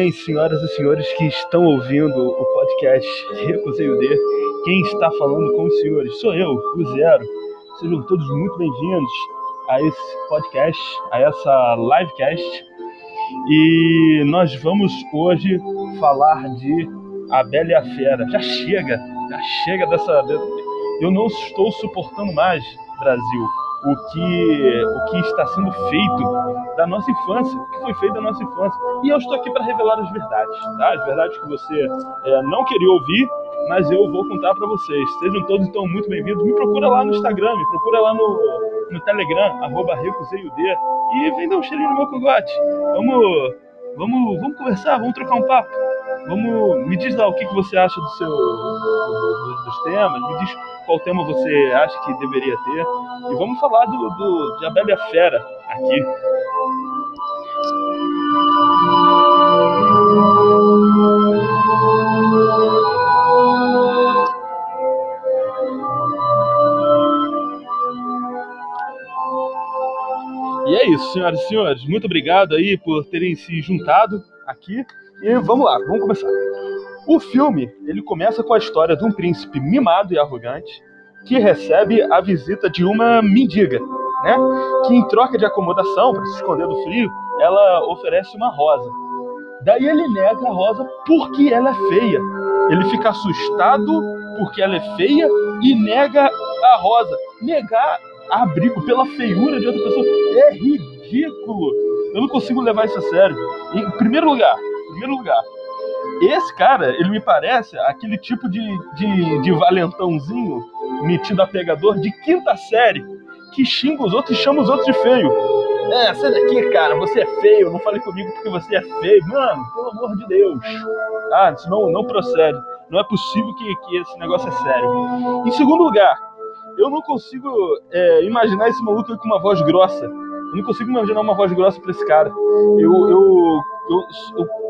bem, senhoras e senhores que estão ouvindo o podcast Recusei o D. Quem está falando com os senhores sou eu, o Zero. Sejam todos muito bem-vindos a esse podcast, a essa livecast. E nós vamos hoje falar de A Bela e a Fera. Já chega, já chega dessa. Eu não estou suportando mais, Brasil o que, o que está sendo feito da nossa infância, o que foi feito da nossa infância. E eu estou aqui para revelar as verdades, tá? As verdades que você é, não queria ouvir, mas eu vou contar para vocês. Sejam todos então muito bem-vindos. Me procura lá no Instagram, me procura lá no, no Telegram, arroba recuseiud, e vem dar um cheirinho no meu cogote. Vamos, vamos, vamos conversar, vamos trocar um papo. Vamos, me diz lá o que, que você acha do seu, do, do, dos temas, me diz qual tema você acha que deveria ter. E vamos falar do, do, de A Bela e a Fera aqui. E é isso, senhoras e senhores. Muito obrigado aí por terem se juntado aqui. E vamos lá, vamos começar. O filme, ele começa com a história de um príncipe mimado e arrogante que recebe a visita de uma mendiga, né? Que em troca de acomodação, para se esconder do frio, ela oferece uma rosa. Daí ele nega a rosa porque ela é feia. Ele fica assustado porque ela é feia e nega a rosa. Negar abrigo pela feiura de outra pessoa é ridículo. Eu não consigo levar isso a sério. Em primeiro lugar, primeiro lugar, esse cara, ele me parece aquele tipo de, de, de valentãozinho metido a pegador de quinta série que xinga os outros e chama os outros de feio. É, sai daqui, cara, você é feio, não fale comigo porque você é feio. Mano, pelo amor de Deus. Ah, isso não, não procede. Não é possível que, que esse negócio é sério. Em segundo lugar, eu não consigo é, imaginar esse maluco com uma voz grossa. Eu não consigo imaginar uma voz grossa pra esse cara. Eu, eu, eu, eu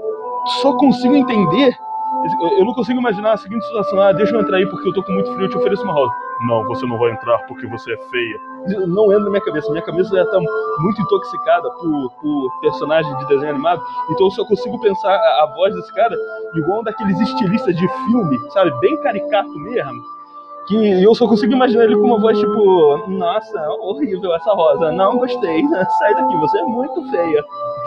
só consigo entender. Eu não consigo imaginar a seguinte situação: ah, deixa eu entrar aí porque eu tô com muito frio, eu te ofereço uma rosa. Não, você não vai entrar porque você é feia. Não entra na minha cabeça. Minha cabeça já tá muito intoxicada por, por personagens de desenho animado, então eu só consigo pensar a, a voz desse cara igual um daqueles estilistas de filme, sabe? Bem caricato mesmo que eu só consigo imaginar ele com uma voz tipo, nossa, horrível essa rosa, não gostei, sai daqui, você é muito feia.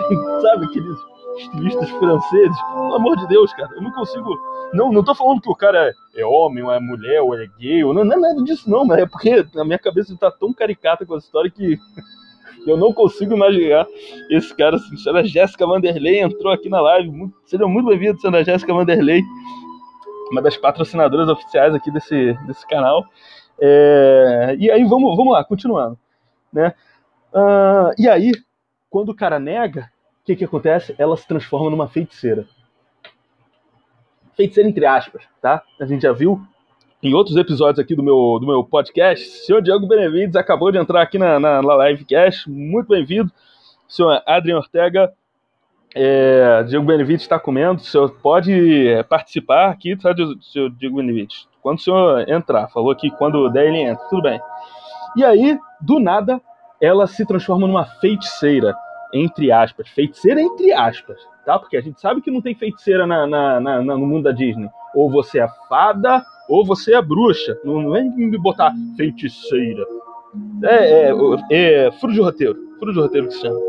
Sabe aqueles estilistas franceses. Pelo amor de Deus, cara, eu não consigo. Não, não tô falando que o cara é, é homem, ou é mulher, ou é gay, ou não, não é nada disso, não, mas é porque na minha cabeça tá tão caricata com essa história que eu não consigo imaginar esse cara assim. Senhora Jéssica Vanderlei entrou aqui na live. Muito, seja muito bem-vindo, senhora Jéssica Vanderlei, uma das patrocinadoras oficiais aqui desse, desse canal. É, e aí, vamos, vamos lá, continuando. Né? Uh, e aí, quando o cara nega, o que, que acontece? Ela se transforma numa feiticeira. Feiticeira entre aspas, tá? A gente já viu em outros episódios aqui do meu, do meu podcast. Senhor Diego Benevides acabou de entrar aqui na, na, na livecast. Muito bem-vindo. Senhor Adriano Ortega, é, Diego Benevides está comendo. O senhor pode é, participar aqui, tá, senhor Diego Benevides? Quando o senhor entrar, falou aqui quando der ele entra, tudo bem. E aí, do nada, ela se transforma numa feiticeira entre aspas, feiticeira entre aspas, tá? Porque a gente sabe que não tem feiticeira na, na, na, no mundo da Disney. Ou você é fada, ou você é bruxa. Não vem me botar feiticeira. É, é, é furo de roteiro. Furo de roteiro que se chama.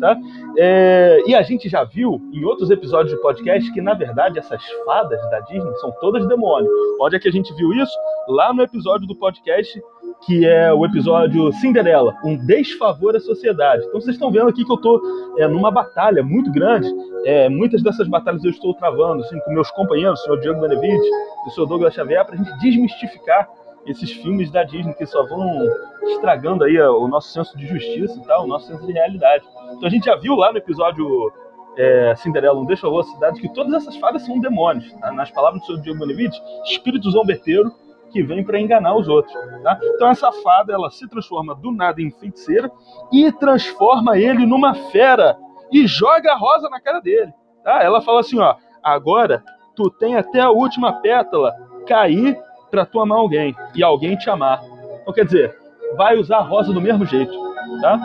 Tá? É, e a gente já viu em outros episódios de podcast que, na verdade, essas fadas da Disney são todas demônios. Onde é que a gente viu isso? Lá no episódio do podcast que é o episódio Cinderela, um desfavor à sociedade. Então vocês estão vendo aqui que eu estou é, numa batalha muito grande. É, muitas dessas batalhas eu estou travando assim, com meus companheiros, o senhor Diego Benevides e o senhor Douglas Xavier, para a gente desmistificar esses filmes da Disney que só vão estragando aí o nosso senso de justiça e tal, o nosso senso de realidade. Então a gente já viu lá no episódio é, Cinderela, um desfavor à cidade, que todas essas fadas são demônios. Tá? Nas palavras do senhor Diego Benevides, espíritos zombeteiros que vem para enganar os outros. Tá? Então essa fada ela se transforma do nada em feiticeira e transforma ele numa fera e joga a rosa na cara dele. Tá? Ela fala assim, ó, agora tu tem até a última pétala cair para tu amar alguém e alguém te amar. Então quer dizer, vai usar a rosa do mesmo jeito, tá?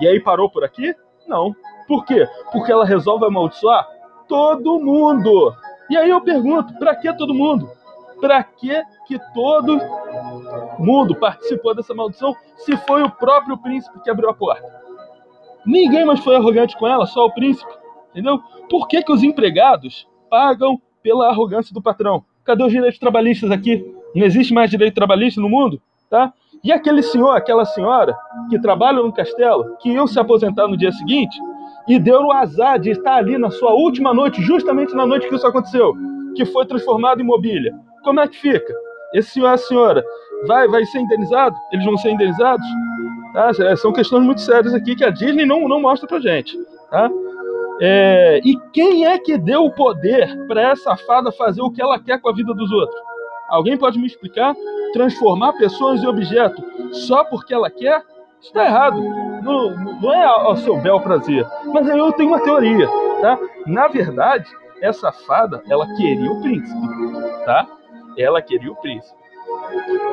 E aí parou por aqui? Não. Por quê? Porque ela resolve amaldiçoar? todo mundo. E aí eu pergunto, para que todo mundo? Para que que todo mundo participou dessa maldição se foi o próprio príncipe que abriu a porta? Ninguém mais foi arrogante com ela, só o príncipe. Entendeu? Por que, que os empregados pagam pela arrogância do patrão? Cadê os direitos trabalhistas aqui? Não existe mais direito trabalhista no mundo? Tá? E aquele senhor, aquela senhora que trabalha no castelo, que iam se aposentar no dia seguinte, e deu o azar de estar ali na sua última noite, justamente na noite que isso aconteceu, que foi transformado em mobília. Como é que fica? Esse senhor a senhora vai, vai ser indenizado? Eles vão ser indenizados? Tá? É, são questões muito sérias aqui que a Disney não, não mostra pra gente. Tá? É, e quem é que deu o poder para essa fada fazer o que ela quer com a vida dos outros? Alguém pode me explicar? Transformar pessoas em objeto só porque ela quer? Está errado. Não, não é ao seu bel prazer. Mas eu tenho uma teoria, tá? Na verdade, essa fada, ela queria o príncipe, tá? Ela queria o príncipe.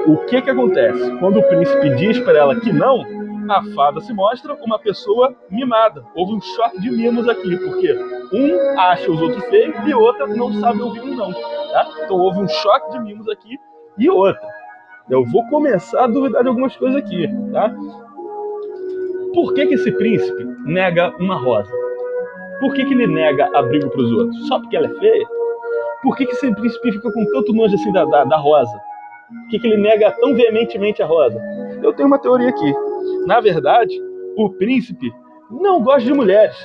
O que que acontece? Quando o príncipe diz para ela que não, a fada se mostra uma pessoa mimada. Houve um choque de mimos aqui, porque um acha os outros feios e outra não sabe ouvir um não. Tá? Então houve um choque de mimos aqui e outra. Eu vou começar a duvidar de algumas coisas aqui, tá? Por que, que esse príncipe nega uma rosa? Por que, que ele nega abrigo para os outros? Só porque ela é feia? Por que, que esse príncipe fica com tanto nojo assim da, da, da rosa? Por que, que ele nega tão veementemente a rosa? Eu tenho uma teoria aqui. Na verdade, o príncipe não gosta de mulheres.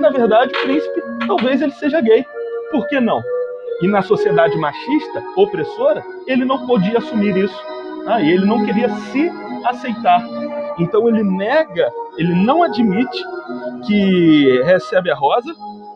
Na verdade, o príncipe talvez ele seja gay. Por que não? E na sociedade machista, opressora, ele não podia assumir isso. Ah, ele não queria se aceitar. Então ele nega, ele não admite que recebe a rosa,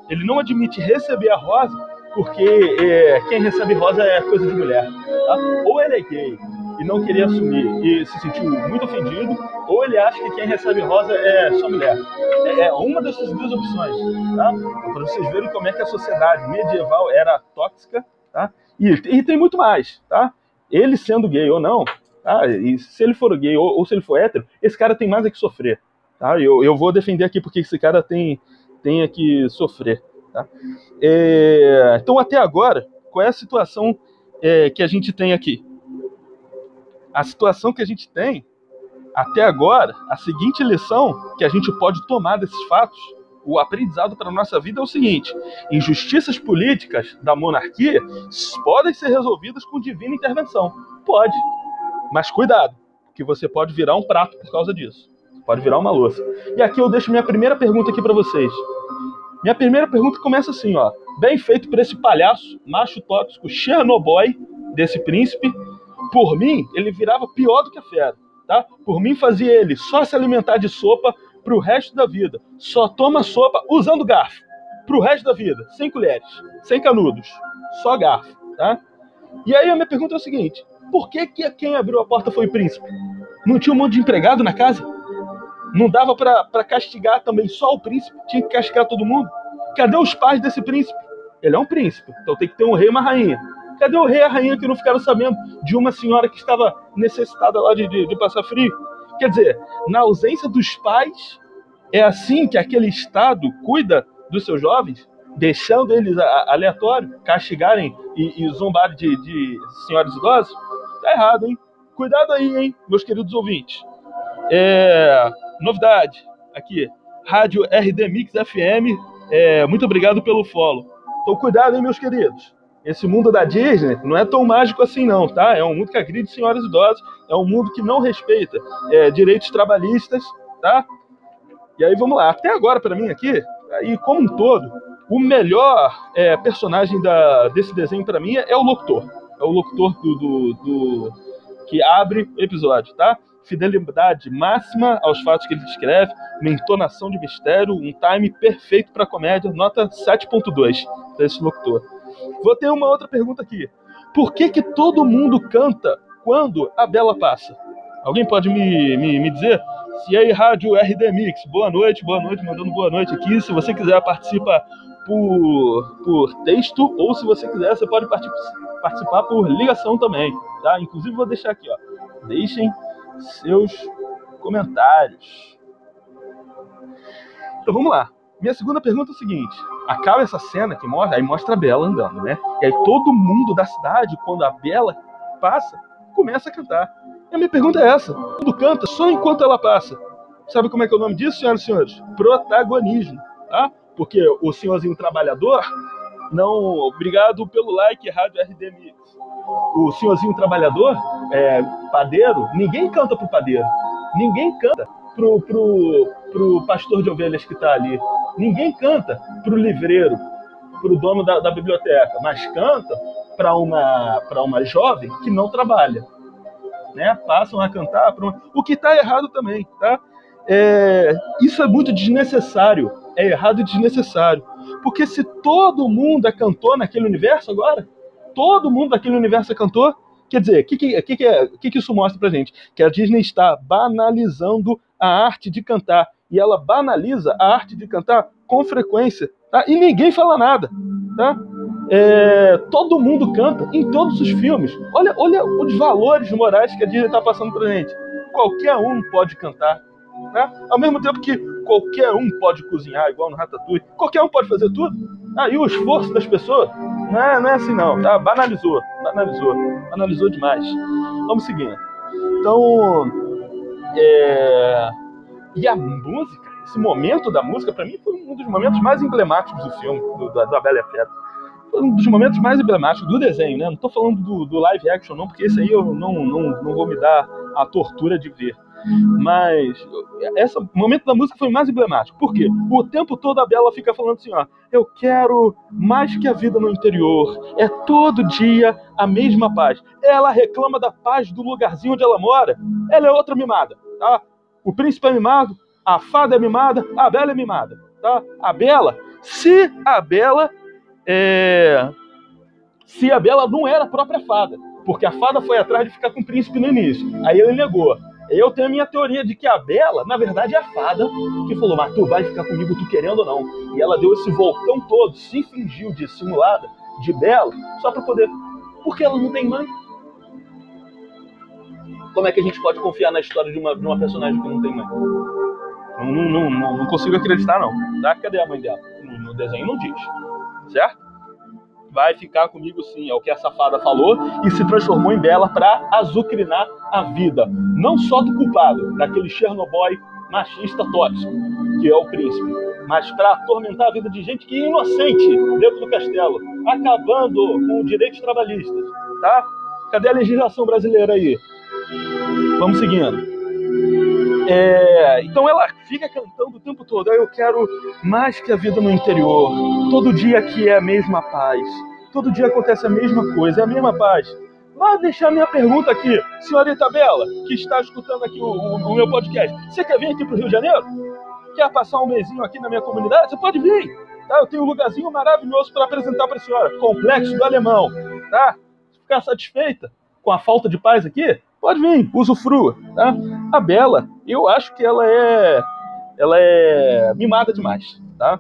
ele não admite receber a rosa, porque é, quem recebe rosa é coisa de mulher. Tá? Ou ele é gay, e não queria assumir e se sentiu muito ofendido, ou ele acha que quem recebe rosa é só mulher. É, é uma dessas duas opções, tá? Para vocês verem como é que a sociedade medieval era tóxica, tá? E, e tem muito mais, tá? Ele sendo gay ou não, tá? E se ele for gay ou, ou se ele for hétero, esse cara tem mais a que sofrer, tá? Eu, eu vou defender aqui porque esse cara tem, tem a que sofrer, tá? É, então, até agora, qual é a situação é, que a gente tem aqui? A situação que a gente tem até agora, a seguinte lição que a gente pode tomar desses fatos, o aprendizado para a nossa vida é o seguinte: injustiças políticas da monarquia podem ser resolvidas com divina intervenção. Pode. Mas cuidado, que você pode virar um prato por causa disso. Pode virar uma louça. E aqui eu deixo minha primeira pergunta aqui para vocês. Minha primeira pergunta começa assim, ó. Bem feito por esse palhaço, macho tóxico, Chernobyl, desse príncipe, por mim, ele virava pior do que a fera. Tá? Por mim, fazia ele só se alimentar de sopa pro resto da vida. Só toma sopa usando garfo. Pro resto da vida. Sem colheres, sem canudos. Só garfo. Tá? E aí a minha pergunta é o seguinte: por que, que quem abriu a porta foi o príncipe? Não tinha um monte de empregado na casa? Não dava para castigar também só o príncipe? Tinha que castigar todo mundo? Cadê os pais desse príncipe? Ele é um príncipe, então tem que ter um rei e uma rainha. Cadê o rei e a rainha que não ficaram sabendo de uma senhora que estava necessitada lá de, de, de passar frio? Quer dizer, na ausência dos pais, é assim que aquele Estado cuida dos seus jovens, deixando eles aleatório, castigarem e, e zombarem de, de senhoras idosas? Tá errado, hein? Cuidado aí, hein, meus queridos ouvintes. É, novidade aqui, Rádio RD Mix FM. É, muito obrigado pelo follow. Então, cuidado, hein, meus queridos esse mundo da Disney não é tão mágico assim, não, tá? É um mundo que agride senhoras idosas, é um mundo que não respeita é, direitos trabalhistas, tá? E aí vamos lá. Até agora, para mim aqui, e como um todo, o melhor é, personagem da, desse desenho para mim é o locutor. É o locutor do, do, do, que abre o episódio, tá? Fidelidade máxima aos fatos que ele descreve, uma entonação de mistério, um time perfeito para comédia, nota 7.2 desse locutor. Vou ter uma outra pergunta aqui. Por que, que todo mundo canta quando a Bela passa? Alguém pode me, me, me dizer? E aí, Rádio RD Mix, boa noite, boa noite, mandando boa noite aqui. Se você quiser participar por, por texto ou se você quiser, você pode participar por ligação também, tá? Inclusive vou deixar aqui, ó. Deixem seus comentários. Então vamos lá. minha segunda pergunta é o seguinte: acaba essa cena que mostra, aí mostra a Bela andando, né? E aí todo mundo da cidade, quando a Bela passa, começa a cantar. E a minha pergunta é essa: tudo canta só enquanto ela passa. Sabe como é que é o nome disso, senhoras e senhores? Protagonismo, tá? Porque o senhorzinho trabalhador, não. Obrigado pelo like, Rádio RD Mix. O senhorzinho trabalhador, é, padeiro, ninguém canta pro padeiro. Ninguém canta pro, pro, pro pastor de ovelhas que está ali. Ninguém canta pro livreiro, pro dono da, da biblioteca, mas canta para uma, uma jovem que não trabalha. Né? Passam a cantar para uma... o que está errado também, tá? É, isso é muito desnecessário, é errado e desnecessário. Porque se todo mundo é cantor naquele universo agora, todo mundo daquele universo é cantor, quer dizer, o que, que, que, que, que isso mostra pra gente? Que a Disney está banalizando a arte de cantar. E ela banaliza a arte de cantar com frequência. Tá? E ninguém fala nada. Tá? É, todo mundo canta em todos os filmes. Olha, olha os valores morais que a Disney está passando pra gente. Qualquer um pode cantar. Tá? Ao mesmo tempo que qualquer um pode cozinhar, igual no Ratatouille. Qualquer um pode fazer tudo. Ah, e o esforço das pessoas não é, não é assim não, tá? Banalizou, banalizou, banalizou demais. Vamos seguindo. Então, é... E a música, esse momento da música, para mim, foi um dos momentos mais emblemáticos do filme, do, da, da Bela Fera. Foi um dos momentos mais emblemáticos do desenho, né? Não estou falando do, do, live action, não, porque esse aí eu não, não, não vou me dar a tortura de ver. Mas esse momento da música foi mais emblemático. Por quê? O tempo todo a Bela fica falando assim, ó, eu quero mais que a vida no interior. É todo dia a mesma paz. Ela reclama da paz do lugarzinho onde ela mora. Ela é outra mimada, tá? O príncipe é mimado, a fada é mimada, a Bela é mimada, tá? A Bela, se a Bela é... se a Bela não era a própria fada, porque a fada foi atrás de ficar com o príncipe no início. Aí ele negou. Eu tenho a minha teoria de que a Bela, na verdade, é a fada que falou, mas tu vai ficar comigo, tu querendo ou não. E ela deu esse voltão todo, se fingiu de simulada, de Bela, só para poder. Porque ela não tem mãe. Como é que a gente pode confiar na história de uma, de uma personagem que não tem mãe? Não, não, não, não consigo acreditar, não. Tá? Cadê a mãe dela? No, no desenho não diz. Certo? Vai ficar comigo sim, é o que a safada falou, e se transformou em Bela para azucrinar a vida, não só do culpado, daquele Chernobyl machista tóxico, que é o príncipe, mas para atormentar a vida de gente que é inocente dentro do castelo, acabando com direitos trabalhistas, tá? Cadê a legislação brasileira aí? Vamos seguindo. É, então ela fica cantando o tempo todo. Eu quero mais que a vida no interior. Todo dia aqui é a mesma paz. Todo dia acontece a mesma coisa, é a mesma paz. Mas deixar minha pergunta aqui, senhorita Bela, que está escutando aqui o, o, o meu podcast. Você quer vir aqui para o Rio de Janeiro? Quer passar um mesinho aqui na minha comunidade? Você pode vir. Tá? Eu tenho um lugarzinho maravilhoso para apresentar para a senhora. Complexo do Alemão. Tá? Ficar satisfeita com a falta de paz aqui, pode vir, usufrua. Tá? A Bela, eu acho que ela é, ela é mimada demais. Tá?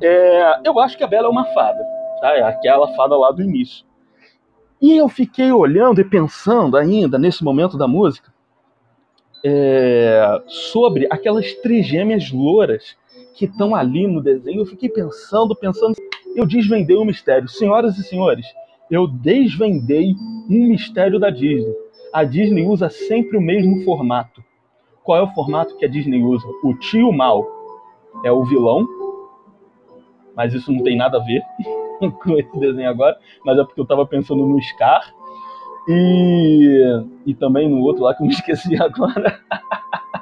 É, eu acho que a Bela é uma fada. Tá? É aquela fada lá do início. E eu fiquei olhando e pensando ainda, nesse momento da música, é, sobre aquelas trigêmeas louras que estão ali no desenho. Eu fiquei pensando, pensando. Eu desvendei o mistério. Senhoras e senhores, eu desvendei um mistério da Disney. A Disney usa sempre o mesmo formato. Qual é o formato que a Disney usa? O tio mal é o vilão, mas isso não tem nada a ver. com esse desenho agora, mas é porque eu tava pensando no Scar e, e também no outro lá que eu me esqueci agora.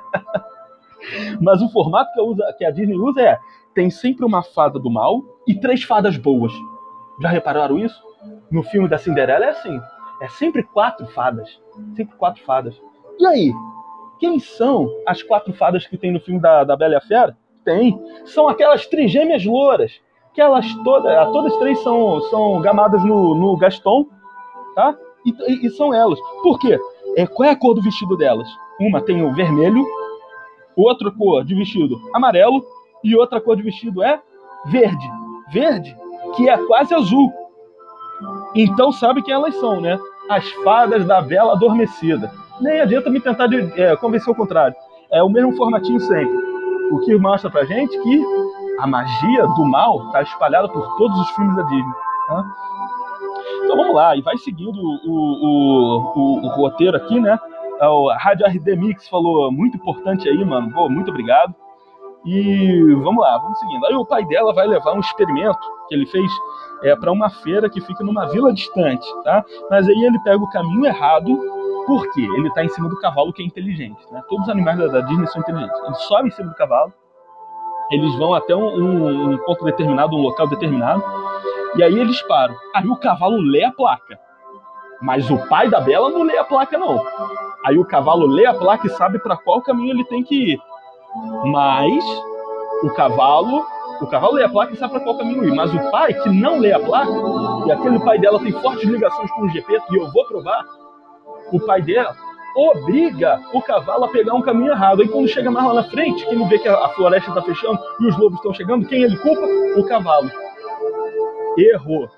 mas o formato que, usa, que a Disney usa é: tem sempre uma fada do mal e três fadas boas. Já repararam isso? No filme da Cinderela é assim: é sempre quatro fadas. Sempre quatro fadas. E aí? Quem são as quatro fadas que tem no filme da, da Bela e a Fera? Tem. São aquelas trigêmeas louras que elas todas, todas três são, são gamadas no, no Gaston, tá? E, e, e, são elas. Por quê? É, qual é a cor do vestido delas? Uma tem o vermelho, outra cor de vestido amarelo e outra cor de vestido é verde. Verde, que é quase azul. Então sabe quem elas são, né? As fadas da Bela Adormecida. Nem adianta me tentar de, é, convencer o contrário. É o mesmo formatinho sempre. O que mostra pra gente que a magia do mal está espalhada por todos os filmes da Disney. Tá? Então vamos lá, e vai seguindo o, o, o, o roteiro aqui, né? O Rádio RD Mix falou muito importante aí, mano. Pô, muito obrigado. E vamos lá, vamos seguindo. Aí o pai dela vai levar um experimento que ele fez é, para uma feira que fica numa vila distante, tá? Mas aí ele pega o caminho errado, porque ele está em cima do cavalo que é inteligente, né? Todos os animais da, Disney são inteligentes. Ele sobe em cima do cavalo, eles vão até um, um, um ponto determinado, um local determinado, e aí eles param. Aí o cavalo lê a placa. Mas o pai da Bela não lê a placa, não. Aí o cavalo lê a placa e sabe para qual caminho ele tem que ir. Mas o cavalo, o cavalo lê a placa e sabe para qual caminho ir. Mas o pai, que não lê a placa, e aquele pai dela tem fortes ligações com o GP, e eu vou provar, o pai dela obriga o cavalo a pegar um caminho errado. Aí quando chega mais lá na frente, que ele vê que a floresta está fechando e os lobos estão chegando, quem ele culpa? O cavalo. Errou.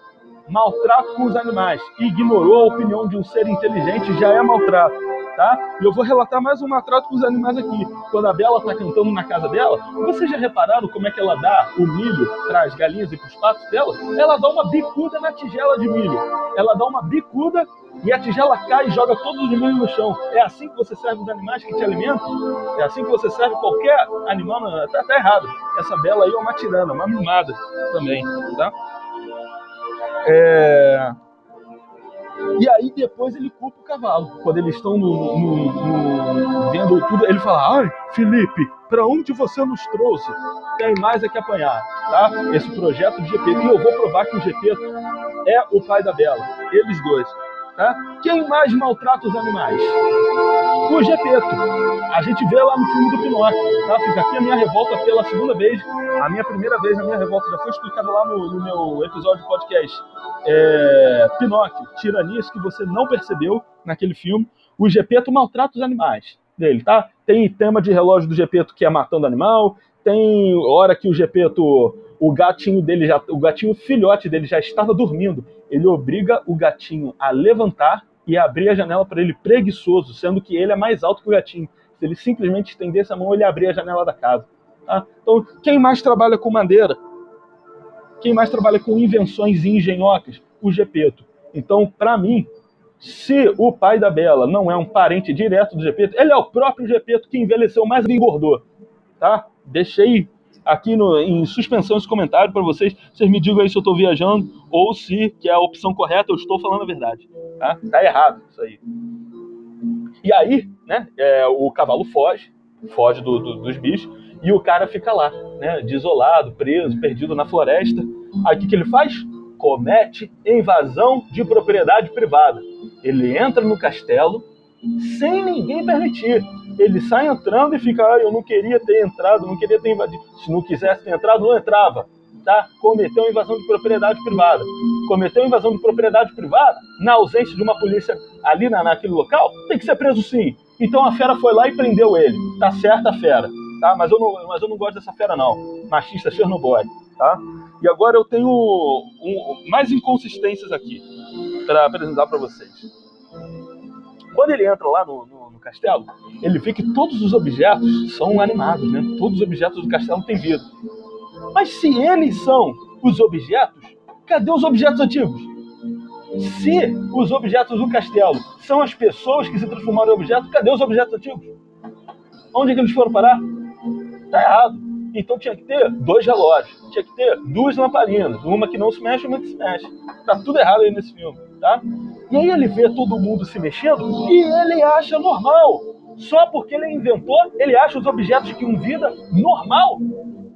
Maltrato com os animais. Ignorou a opinião de um ser inteligente já é maltrato tá? E eu vou relatar mais um maltrato com os animais aqui. Quando a Bela tá cantando na casa dela, vocês já repararam como é que ela dá o milho para as galinhas e para os patos dela? Ela dá uma bicuda na tigela de milho. Ela dá uma bicuda e a tigela cai e joga todos os milho no chão. É assim que você serve os animais que te alimentam? É assim que você serve qualquer animal? Tá, tá errado. Essa Bela aí é uma tirana, uma mimada também, tá? É... E aí depois ele culpa o cavalo. Quando eles estão no, no, no, vendo tudo, ele fala: Ai, Felipe, para onde você nos trouxe? Tem mais é que apanhar, tá? Esse projeto de GP. E eu vou provar que o GP é o pai da Bela. Eles dois. Tá? Quem mais maltrata os animais? O Gepeto. A gente vê lá no filme do Pinóquio. Tá? Fica aqui a minha revolta pela segunda vez. A minha primeira vez, a minha revolta já foi explicada lá no, no meu episódio de podcast. É, Pinóquio, tiranias que você não percebeu naquele filme. O Gepeto maltrata os animais dele, tá? Tem tema de relógio do Gepeto que é matando animal. Tem hora que o Gepeto o gatinho dele já, o gatinho filhote dele já estava dormindo. Ele obriga o gatinho a levantar e abrir a janela para ele preguiçoso, sendo que ele é mais alto que o gatinho. Se ele simplesmente estendesse a mão, ele abria a janela da casa. Tá? Então, quem mais trabalha com madeira? Quem mais trabalha com invenções e engenhocas? O Gepeto. Então, para mim, se o pai da Bela não é um parente direto do Gepeto, ele é o próprio Gepeto que envelheceu mais e engordou. Tá? Deixei aqui no, em suspensão esse comentário para vocês. Vocês me digam aí se eu estou viajando ou se que é a opção correta eu estou falando a verdade. Tá, tá errado isso aí. E aí, né, é, o cavalo foge, foge do, do, dos bichos, e o cara fica lá, né, desolado, preso, perdido na floresta. Aí o que, que ele faz? Comete invasão de propriedade privada. Ele entra no castelo sem ninguém permitir ele sai entrando e fica, ah, eu não queria ter entrado, não queria ter invadido. Se não quisesse ter entrado, não entrava. Tá? Cometeu invasão de propriedade privada. Cometeu invasão de propriedade privada, na ausência de uma polícia ali na, naquele local, tem que ser preso sim. Então a fera foi lá e prendeu ele. Tá certa a fera. Tá? Mas, eu não, mas eu não gosto dessa fera, não. Machista Chernobyl. Tá? E agora eu tenho um, mais inconsistências aqui para apresentar para vocês. Quando ele entra lá no, no, no, castelo, ele vê que todos os objetos são animados, né? Todos os objetos do castelo têm vida. Mas se eles são os objetos, cadê os objetos antigos? Se os objetos do castelo são as pessoas que se transformaram em objetos, cadê os objetos antigos? Onde é que eles foram parar? Tá errado. Então tinha que ter dois relógios, tinha que ter duas lamparinas, uma que não se mexe e uma que se mexe. Tá tudo errado aí nesse filme, tá? E aí ele vê todo mundo se mexendo e ele acha normal. Só porque ele inventor, ele acha os objetos que um vida normal.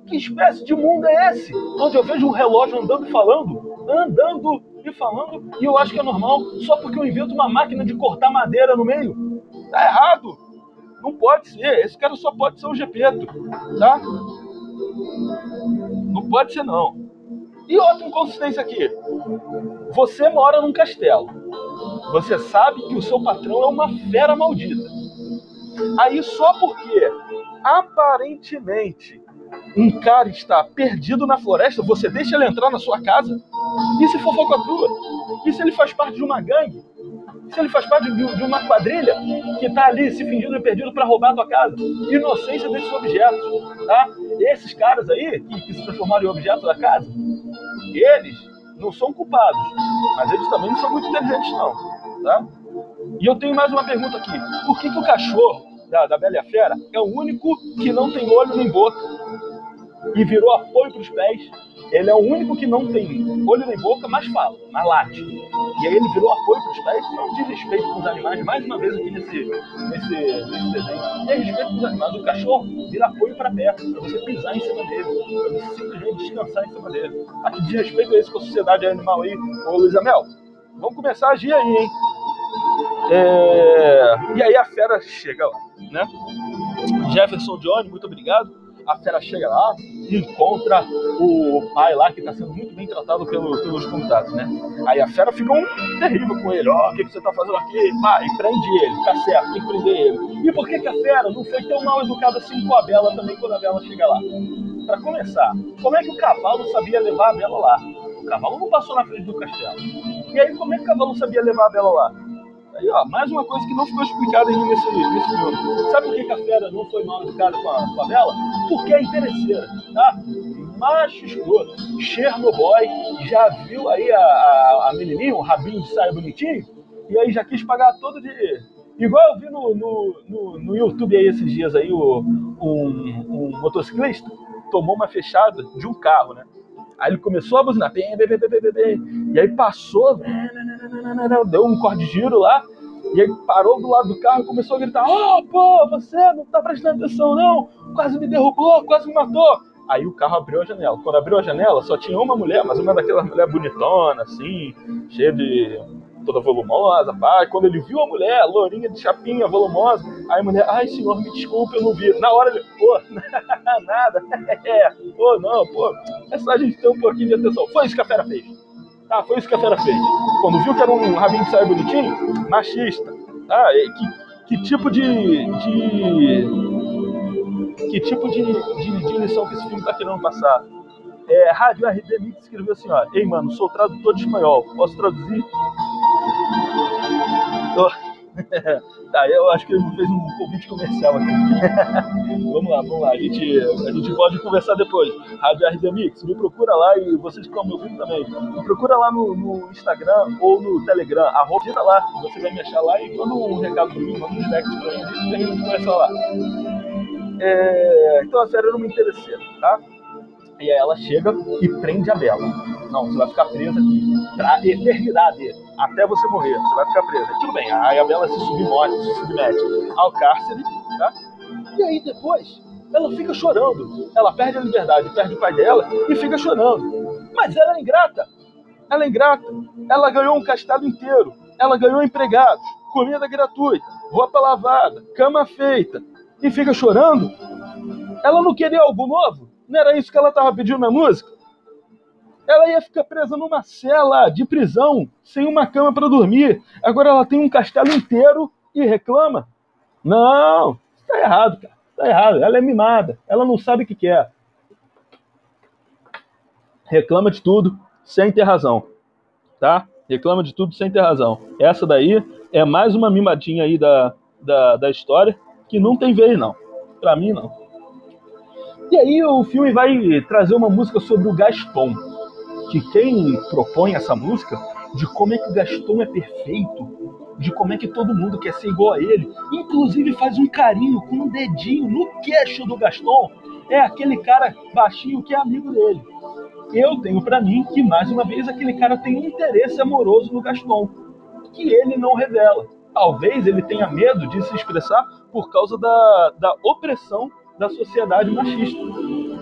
Que espécie de mundo é esse? Onde eu vejo um relógio andando e falando, andando e falando, e eu acho que é normal, só porque eu invento uma máquina de cortar madeira no meio. Tá errado. Não pode ser. Esse cara só pode ser o Gepeto, tá? Não pode ser não. E outra inconsistência aqui. Você mora num castelo. Você sabe que o seu patrão é uma fera maldita. Aí só porque aparentemente um cara está perdido na floresta, você deixa ele entrar na sua casa? E se for falcatrua? E se ele faz parte de uma gangue? Se ele faz parte de, de uma quadrilha que está ali se fingindo perdido para roubar a tua casa. Inocência desses objetos, tá? Esses caras aí, que, que se transformaram em objetos da casa, eles não são culpados, mas eles também não são muito inteligentes não, tá? E eu tenho mais uma pergunta aqui. Por que, que o cachorro da, da Bela Fera é o único que não tem olho nem boca e virou apoio para os pés ele é o único que não tem olho nem boca, mas fala, mas late. E aí ele virou apoio para os pés, não de respeito com os animais, mais uma vez aqui nesse, nesse, nesse desenho. É respeito com os animais. O cachorro vira apoio para perto, para você pisar em cima dele, para você simplesmente descansar em cima dele. Ah, que desrespeito é esse com a sociedade animal aí, ô Luiz Amel? Vamos começar a agir aí, hein? É... E aí a fera chega lá, né? Jefferson Johnny, muito obrigado a fera chega lá e encontra o pai lá que está sendo muito bem tratado pelo, pelos contatos, né? Aí a fera fica um terrível com ele, ó, oh, o que, que você está fazendo aqui? Pai, prende ele, tá certo, tem que prender ele. E por que, que a fera não foi tão mal educada assim com a Bela também quando a Bela chega lá? Para começar, como é que o cavalo sabia levar a Bela lá? O cavalo não passou na frente do castelo. E aí, como é que o cavalo sabia levar a Bela lá? Aí, ó, mais uma coisa que não ficou explicada ainda nesse, nesse filme. Sabe por que, a fera não foi mal educada com a, com a Bela? Porque é interesseira, tá? Macho escroto. Chernobyl já viu aí a, a, a menininha, o rabinho de saia bonitinho, e aí já quis pagar todo de... Igual eu vi no, no, no, no YouTube aí esses dias aí, o, um, um motociclista tomou uma fechada de um carro, né? Aí ele começou a buzinar, bem, bem, bem, bem, bem, e aí passou, deu um corte de giro lá, e aí parou do lado do carro e começou a gritar: Oh, pô, você não tá prestando atenção, não! Quase me derrubou, quase me matou! Aí o carro abriu a janela. Quando abriu a janela, só tinha uma mulher, mas uma daquelas mulher bonitona, assim, cheia de toda volumosa, pá. quando ele viu a mulher, lourinha de chapinha, volumosa, aí a mulher, ai senhor, me desculpe, eu não vi. Na hora ele, pô, nada, é, pô, não, pô, é só a gente ter um pouquinho de atenção. Foi isso que a fera fez. Tá, foi isso que a fera fez. Quando viu que era um rabinho de saia bonitinho, machista. Tá, que, que tipo de, de que tipo de, de, de lição que esse filme tá querendo passar? É, Rádio RD Mix escreveu assim, ó. Ei, mano, sou tradutor de espanhol. Posso traduzir? tá, eu acho que ele fez um convite comercial aqui. vamos lá, vamos lá. A gente, a gente pode conversar depois. Rádio RD Mix, me procura lá e vocês que me ouvindo também. Me procura lá no, no Instagram ou no Telegram. Arroba lá, você vai me achar lá e manda um recado pra mim, manda um direct pra mim, a gente conversa lá. É, então a série não me interessei, tá? E aí ela chega e prende a Bela. Não, você vai ficar presa aqui pra eternidade, até você morrer. Você vai ficar presa. Tudo bem, aí a Bela se submete, se submete ao cárcere, tá? E aí depois ela fica chorando. Ela perde a liberdade, perde o pai dela e fica chorando. Mas ela é ingrata. Ela é ingrata. Ela ganhou um castelo inteiro. Ela ganhou empregados, comida gratuita, roupa lavada, cama feita. E fica chorando. Ela não queria algo novo? Não era isso que ela estava pedindo na música? Ela ia ficar presa numa cela de prisão, sem uma cama para dormir. Agora ela tem um castelo inteiro e reclama? Não, está errado, cara. Está errado. Ela é mimada. Ela não sabe o que quer. Reclama de tudo sem ter razão. Tá? Reclama de tudo sem ter razão. Essa daí é mais uma mimadinha aí da, da, da história que não tem vez, não. Pra mim, não. E aí o filme vai trazer uma música sobre o Gaston, que quem propõe essa música, de como é que Gaston é perfeito, de como é que todo mundo quer ser igual a ele, inclusive faz um carinho com um dedinho no queixo do Gaston, é aquele cara baixinho que é amigo dele. Eu tenho para mim que, mais uma vez, aquele cara tem um interesse amoroso no Gaston, que ele não revela. Talvez ele tenha medo de se expressar por causa da, da opressão da sociedade machista.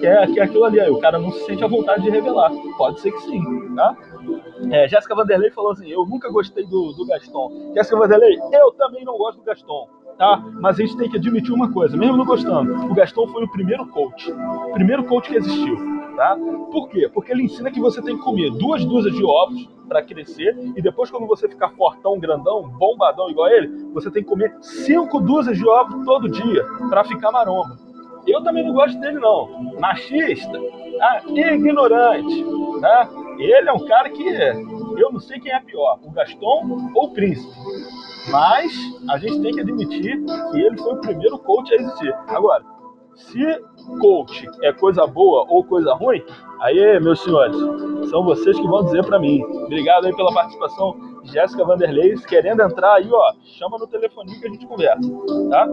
É, que é aquilo ali, aí, o cara não se sente à vontade de revelar. Pode ser que sim, tá? É, Jéssica Vanderlei falou assim: Eu nunca gostei do, do Gaston. Jéssica Vanderlei, eu também não gosto do Gaston, tá? Mas a gente tem que admitir uma coisa: mesmo não gostando, o Gaston foi o primeiro coach. Primeiro coach que existiu, tá? Por quê? Porque ele ensina que você tem que comer duas dúzias de ovos para crescer e depois, quando você ficar fortão, grandão, bombadão igual ele, você tem que comer cinco dúzias de ovos todo dia para ficar maromba. Eu também não gosto dele, não. Machista, tá? ignorante. Tá? Ele é um cara que Eu não sei quem é pior, o Gaston ou o Príncipe. Mas a gente tem que admitir que ele foi o primeiro coach a existir. Agora, se coach é coisa boa ou coisa ruim, aí, meus senhores, são vocês que vão dizer para mim. Obrigado aí pela participação, Jéssica Vanderlei. Querendo entrar aí, ó, chama no telefone que a gente conversa, tá?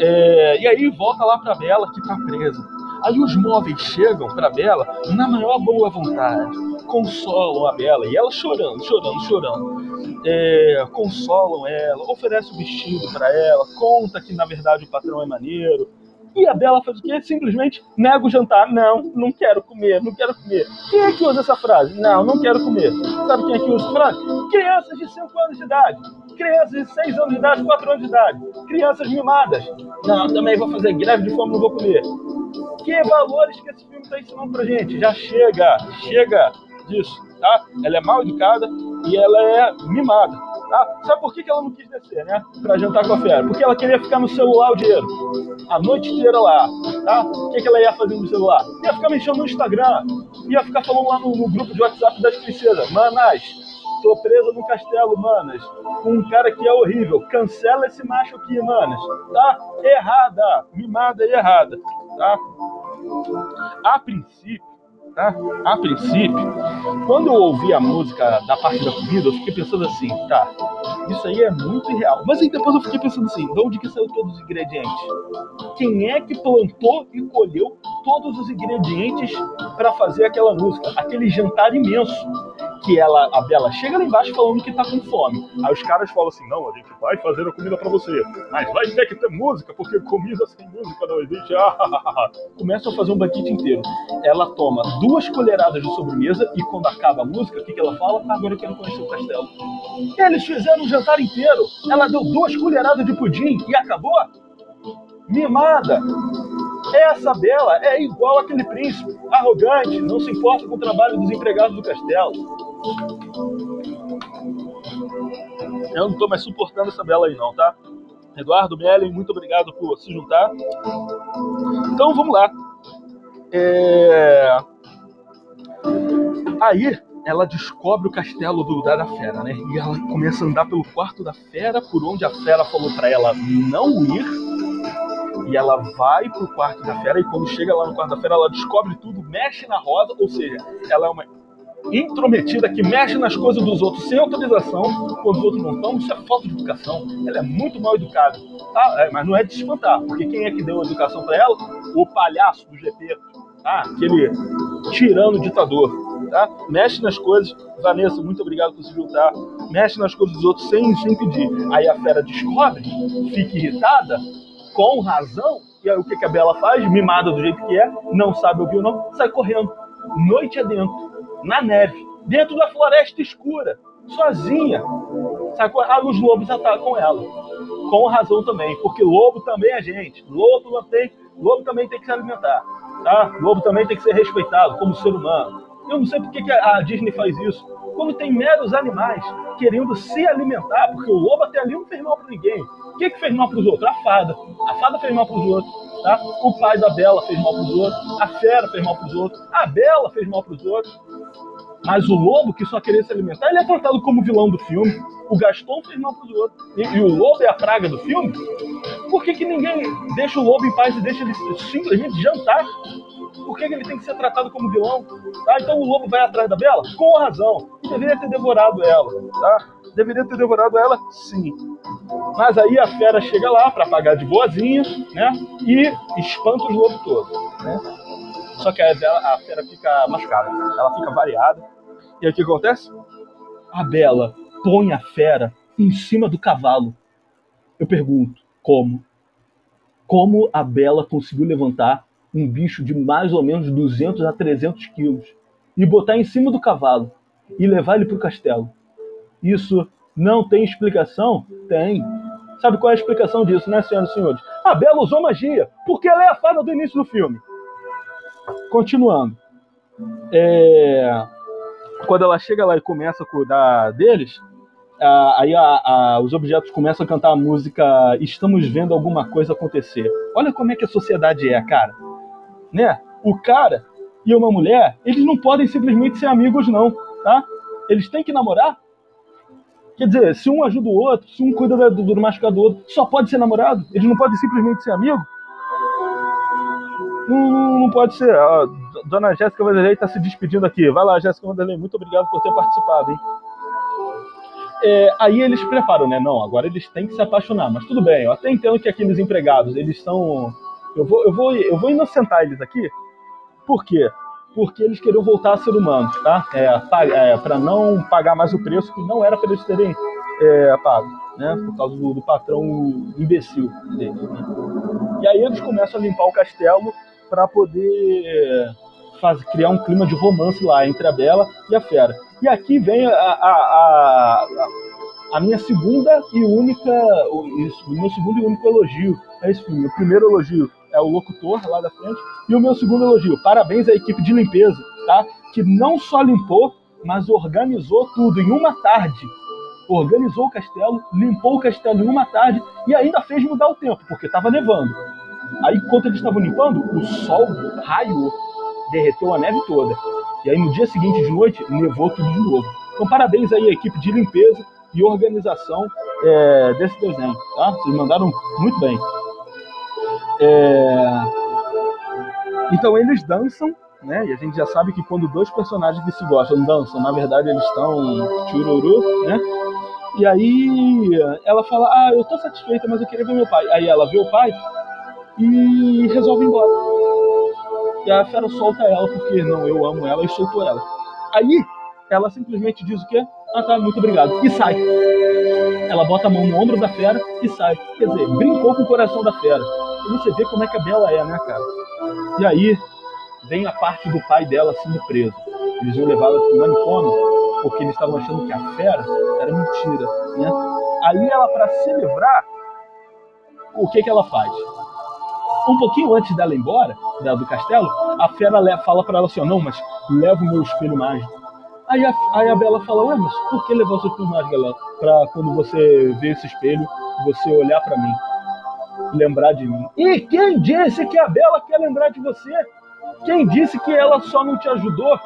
É, e aí volta lá pra Bela que tá presa. Aí os móveis chegam para Bela na maior boa vontade, consolam a Bela e ela chorando, chorando, chorando. É, consolam ela, oferece o vestido para ela, conta que na verdade o patrão é maneiro, e a Bela faz o quê? Simplesmente nega o jantar. Não, não quero comer, não quero comer. Quem é que usa essa frase? Não, não quero comer. Sabe quem é que usa essa frase? Crianças de 5 anos de idade. Crianças de 6 anos de idade, 4 anos de idade. Crianças mimadas. Não, também vou fazer greve de fome, não vou comer. Que valores que esse filme está ensinando pra gente? Já chega, chega disso, tá? Ela é mal educada e ela é mimada. Tá? Sabe por que, que ela não quis descer, né? Pra jantar com a fera? Porque ela queria ficar no celular o dinheiro. A noite inteira lá, tá? O que, que ela ia fazer no celular? Ia ficar mexendo no Instagram. Ia ficar falando lá no, no grupo de WhatsApp das princesas. Manas, tô presa no castelo, manas. Com um cara que é horrível. Cancela esse macho aqui, manas. Tá? Errada. Mimada e errada. Tá? A princípio, tá? A princípio, quando eu ouvi a música da parte da comida, eu fiquei pensando assim, tá, isso aí é muito irreal. Mas aí depois eu fiquei pensando assim, de onde que saiu todos os ingredientes? Quem é que plantou e colheu todos os ingredientes para fazer aquela música? Aquele jantar imenso que ela, a Bela chega lá embaixo falando que tá com fome. Aí os caras falam assim: não, a gente vai fazer a comida para você, mas vai ter que ter música, porque comida sem música não existe. Começam a fazer um banquete inteiro. Ela toma duas colheradas de sobremesa e quando acaba a música, o que, que ela fala? Ah, agora eu quero conhecer o castelo. Eles fizeram um jantar inteiro. Ela deu duas colheradas de pudim e acabou? Mimada. Essa Bela é igual aquele príncipe, arrogante, não se importa com o trabalho dos empregados do castelo. Eu não estou mais suportando essa Bela aí não, tá? Eduardo Mellen, muito obrigado por se juntar. Então vamos lá. É... Aí ela descobre o castelo do, da, da fera, né? E ela começa a andar pelo quarto da fera, por onde a fera falou para ela não ir e ela vai pro quarto da fera e quando chega lá no quarto da fera ela descobre tudo, mexe na roda, ou seja, ela é uma intrometida que mexe nas coisas dos outros sem autorização, quando os outros não estão, isso é falta de educação. Ela é muito mal educada, tá? É, mas não é de espantar, porque quem é que deu a educação para ela? O palhaço do GP, tá? Aquele tirano ditador, tá? Mexe nas coisas, Vanessa, muito obrigado por se juntar. Mexe nas coisas dos outros sem, sem pedir. Aí a fera descobre, fica irritada, com razão, e aí o que, que a Bela faz? Mimada do jeito que é, não sabe ouvir ou não, sai correndo, noite adentro, na neve, dentro da floresta escura, sozinha. Sai correndo. Os lobos atacam ela. Com razão também, porque lobo também é gente. Lobo, não tem, lobo também tem que se alimentar. Tá? Lobo também tem que ser respeitado como ser humano. Eu não sei por que a Disney faz isso. Quando tem meros animais querendo se alimentar, porque o lobo até ali não fez mal para ninguém. O que, que fez mal para os outros? A fada. A fada fez mal para os outros. Tá? O pai da Bela fez mal para os outros. A fera fez mal para os outros. A Bela fez mal para os outros. Mas o lobo, que só queria se alimentar, ele é tratado como vilão do filme. O Gaston fez mal para os outros. E, e, o lobo é a praga do filme? Por que, que ninguém deixa o lobo em paz e deixa ele simplesmente jantar? Por que, que ele tem que ser tratado como vilão? Tá? Então o lobo vai atrás da Bela? Com razão. Deveria ter devorado ela. Tá? Deveria ter devorado ela, sim. Mas aí a fera chega lá para pagar de boazinha, né? E espanta os lobos todos. Né? Só que a, a fera fica machucada, ela fica variada. E aí o que acontece? A Bela põe a fera em cima do cavalo. Eu pergunto, como? Como a Bela conseguiu levantar um bicho de mais ou menos 200 a 300 quilos e botar em cima do cavalo e levar ele para o castelo? Isso não tem explicação? Tem. Sabe qual é a explicação disso, né, senhoras e senhores? A Bela usou magia, porque ela é a fada do início do filme. Continuando. É... Quando ela chega lá e começa a cuidar deles, aí a, a, os objetos começam a cantar a música Estamos vendo alguma coisa acontecer. Olha como é que a sociedade é, cara. Né? O cara e uma mulher, eles não podem simplesmente ser amigos, não. Tá? Eles têm que namorar? Quer dizer, se um ajuda o outro, se um cuida do, do machucado do outro, só pode ser namorado? Eles não podem simplesmente ser amigo? Não, não pode ser. A dona Jéssica Vanderlei está se despedindo aqui. Vai lá, Jéssica Vanderlei, muito obrigado por ter participado, hein? É, aí eles preparam, né? Não, agora eles têm que se apaixonar. Mas tudo bem, eu até entendo que aqueles empregados, eles são. Eu vou, eu vou, eu vou inocentar eles aqui. Por quê? Porque eles queriam voltar a ser humanos, tá? É, é, para não pagar mais o preço que não era para eles terem é, pago, né? Por causa do, do patrão imbecil deles. Né? E aí eles começam a limpar o castelo para poder faz, criar um clima de romance lá entre a Bela e a Fera. E aqui vem a, a, a, a minha segunda e única, isso, o meu segundo e único elogio a esse filme. O primeiro elogio é o locutor lá da frente e o meu segundo elogio, parabéns à equipe de limpeza, tá? Que não só limpou, mas organizou tudo em uma tarde. Organizou o castelo, limpou o castelo em uma tarde e ainda fez mudar o tempo, porque estava nevando. Aí, enquanto eles estavam limpando, o sol raiou, derreteu a neve toda. E aí, no dia seguinte de noite, nevou tudo de novo. Então, parabéns aí à equipe de limpeza e organização é, desse desenho, tá? Vocês mandaram muito bem. É... Então, eles dançam, né? E a gente já sabe que quando dois personagens que se gostam dançam, na verdade eles estão chururu, né? E aí ela fala, ah, eu tô satisfeita, mas eu queria ver meu pai. Aí ela vê o pai e resolve ir embora. E a fera solta ela, porque não, eu amo ela e soltou ela. Aí, ela simplesmente diz o quê? Ah tá, muito obrigado. E sai. Ela bota a mão no ombro da fera e sai. Quer dizer, brincou com o coração da fera. Você vê como é que a Bela é, né, cara? E aí, vem a parte do pai dela sendo preso. Eles vão levá-la para o manicômio, porque eles estavam achando que a fera era mentira, né? Aí ela, para se livrar, o que que ela faz? Um pouquinho antes dela ir embora, do castelo, a fera fala para ela assim: não, mas leva o meu espelho mágico. Aí a, aí a Bela fala: ué, mas por que levar o seu espelho mágico, galera? Pra quando você ver esse espelho, você olhar para mim, lembrar de mim. E quem disse que a Bela quer lembrar de você? Quem disse que ela só não te ajudou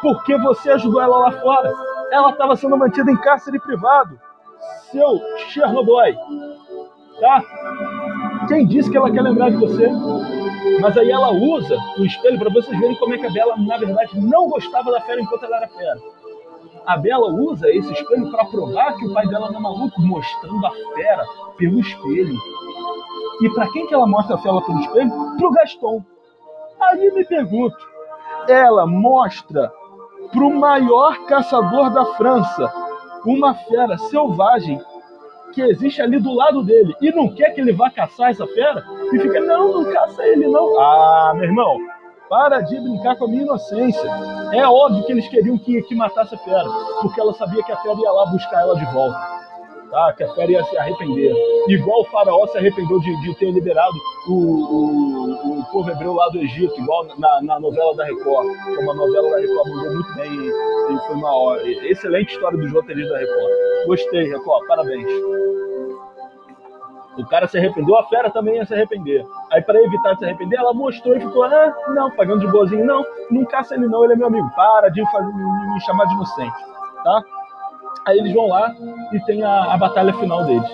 porque você ajudou ela lá fora? Ela estava sendo mantida em cárcere privado. Seu Chernobyl. Tá? Quem disse que ela quer lembrar de você? Mas aí ela usa o espelho para vocês verem como é que a Bela, na verdade, não gostava da fera enquanto ela era fera. A Bela usa esse espelho para provar que o pai dela não é maluco, mostrando a fera pelo espelho. E para quem que ela mostra a fera pelo espelho? Pro Gaston. Aí me pergunto, ela mostra pro maior caçador da França uma fera selvagem que existe ali do lado dele e não quer que ele vá caçar essa fera e fica, não, não caça ele não. Ah, meu irmão, para de brincar com a minha inocência. É óbvio que eles queriam que, que matasse a fera, porque ela sabia que a fera ia lá buscar ela de volta. Tá? Que a fera ia se arrepender. Igual o faraó se arrependeu de, de ter liberado o, o, o, povo hebreu lá do Egito, igual na, na novela da Record. Foi uma novela da Record mandou muito bem e foi uma excelente história dos roteiristas da Record. Gostei, Record, parabéns. O cara se arrependeu, a fera também ia se arrepender. Aí, para evitar se arrepender, ela mostrou e ficou, ah, não, pagando de boazinho, não, não caça ele não, ele é meu amigo, para de fazer, me, me chamar de inocente, tá? Aí eles vão lá e tem a, a batalha final deles,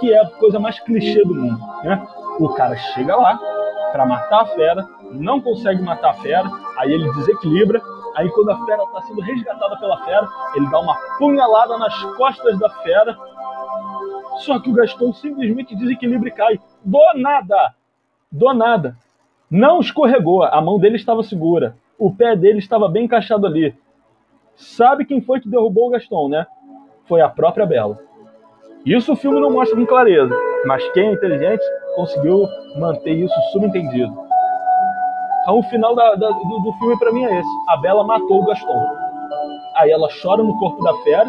que é a coisa mais clichê do mundo, né? O cara chega lá para matar a fera, não consegue matar a fera, aí ele desequilibra, aí quando a fera está sendo resgatada pela fera, ele dá uma punhalada nas costas da fera só que o Gaston simplesmente desequilibra e cai. Do nada! Do nada. Não escorregou, a mão dele estava segura. O pé dele estava bem encaixado ali. Sabe quem foi que derrubou o Gaston, né? Foi a própria Bela. Isso o filme não mostra com clareza, mas quem é inteligente conseguiu manter isso subentendido. Então o final da, da, do, do filme para mim é esse. A Bela matou o Gaston. Aí ela chora no corpo da fera,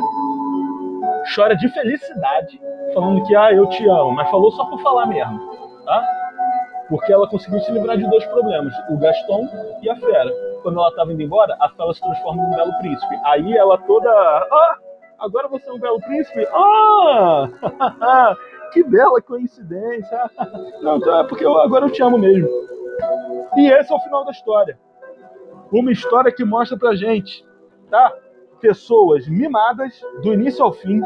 chora de felicidade, falando que ah, eu te amo, mas falou só por falar mesmo, tá? Porque ela conseguiu se livrar de dois problemas, o Gaston e a Fera. Quando ela estava indo embora, a Fera se transforma num belo príncipe. Aí ela toda, ah, agora você é um belo príncipe? Ah, que bela coincidência. Não, então é porque eu, agora eu te amo mesmo. E esse é o final da história. Uma história que mostra pra gente, tá? pessoas mimadas do início ao fim,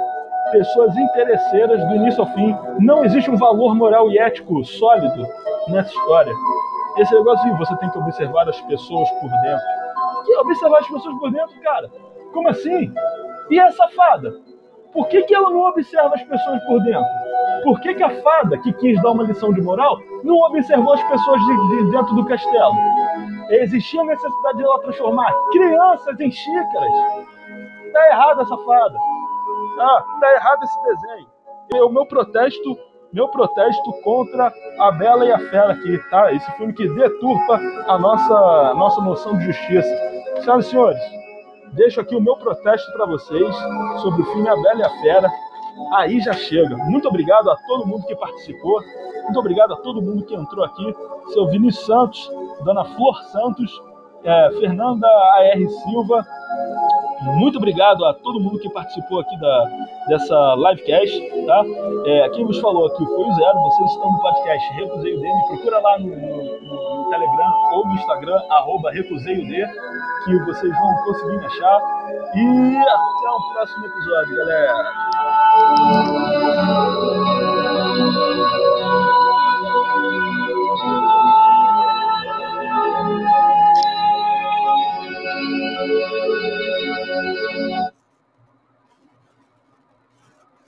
pessoas interesseiras do início ao fim. Não existe um valor moral e ético sólido nessa história. Esse negócio de você tem que observar as pessoas por dentro. Que observar as pessoas por dentro, cara? Como assim? E essa fada? Por que, que ela não observa as pessoas por dentro? Por que, que a fada, que quis dar uma lição de moral, não observou as pessoas de, de dentro do castelo? Existia a necessidade de ela transformar crianças em xícaras. Tá errado essa fada. Ah, tá errado esse desenho. E o meu protesto, meu protesto contra a Bela e a Fera aqui, tá? Esse filme que deturpa a nossa, nossa noção de justiça. Senhoras e senhores, deixo aqui o meu protesto para vocês sobre o filme A Bela e a Fera. Aí já chega. Muito obrigado a todo mundo que participou. Muito obrigado a todo mundo que entrou aqui. Seu Vinícius Santos, Dona Flor Santos, é, Fernanda A.R. Silva. Muito obrigado a todo mundo que participou aqui da, dessa livecast. Tá? É, quem vos falou aqui foi o Zero. Vocês estão no podcast Recusei o D. Me procura lá no, no, no Telegram ou no Instagram, arroba Recusei o D, que vocês vão conseguir me achar. E até o próximo episódio, galera.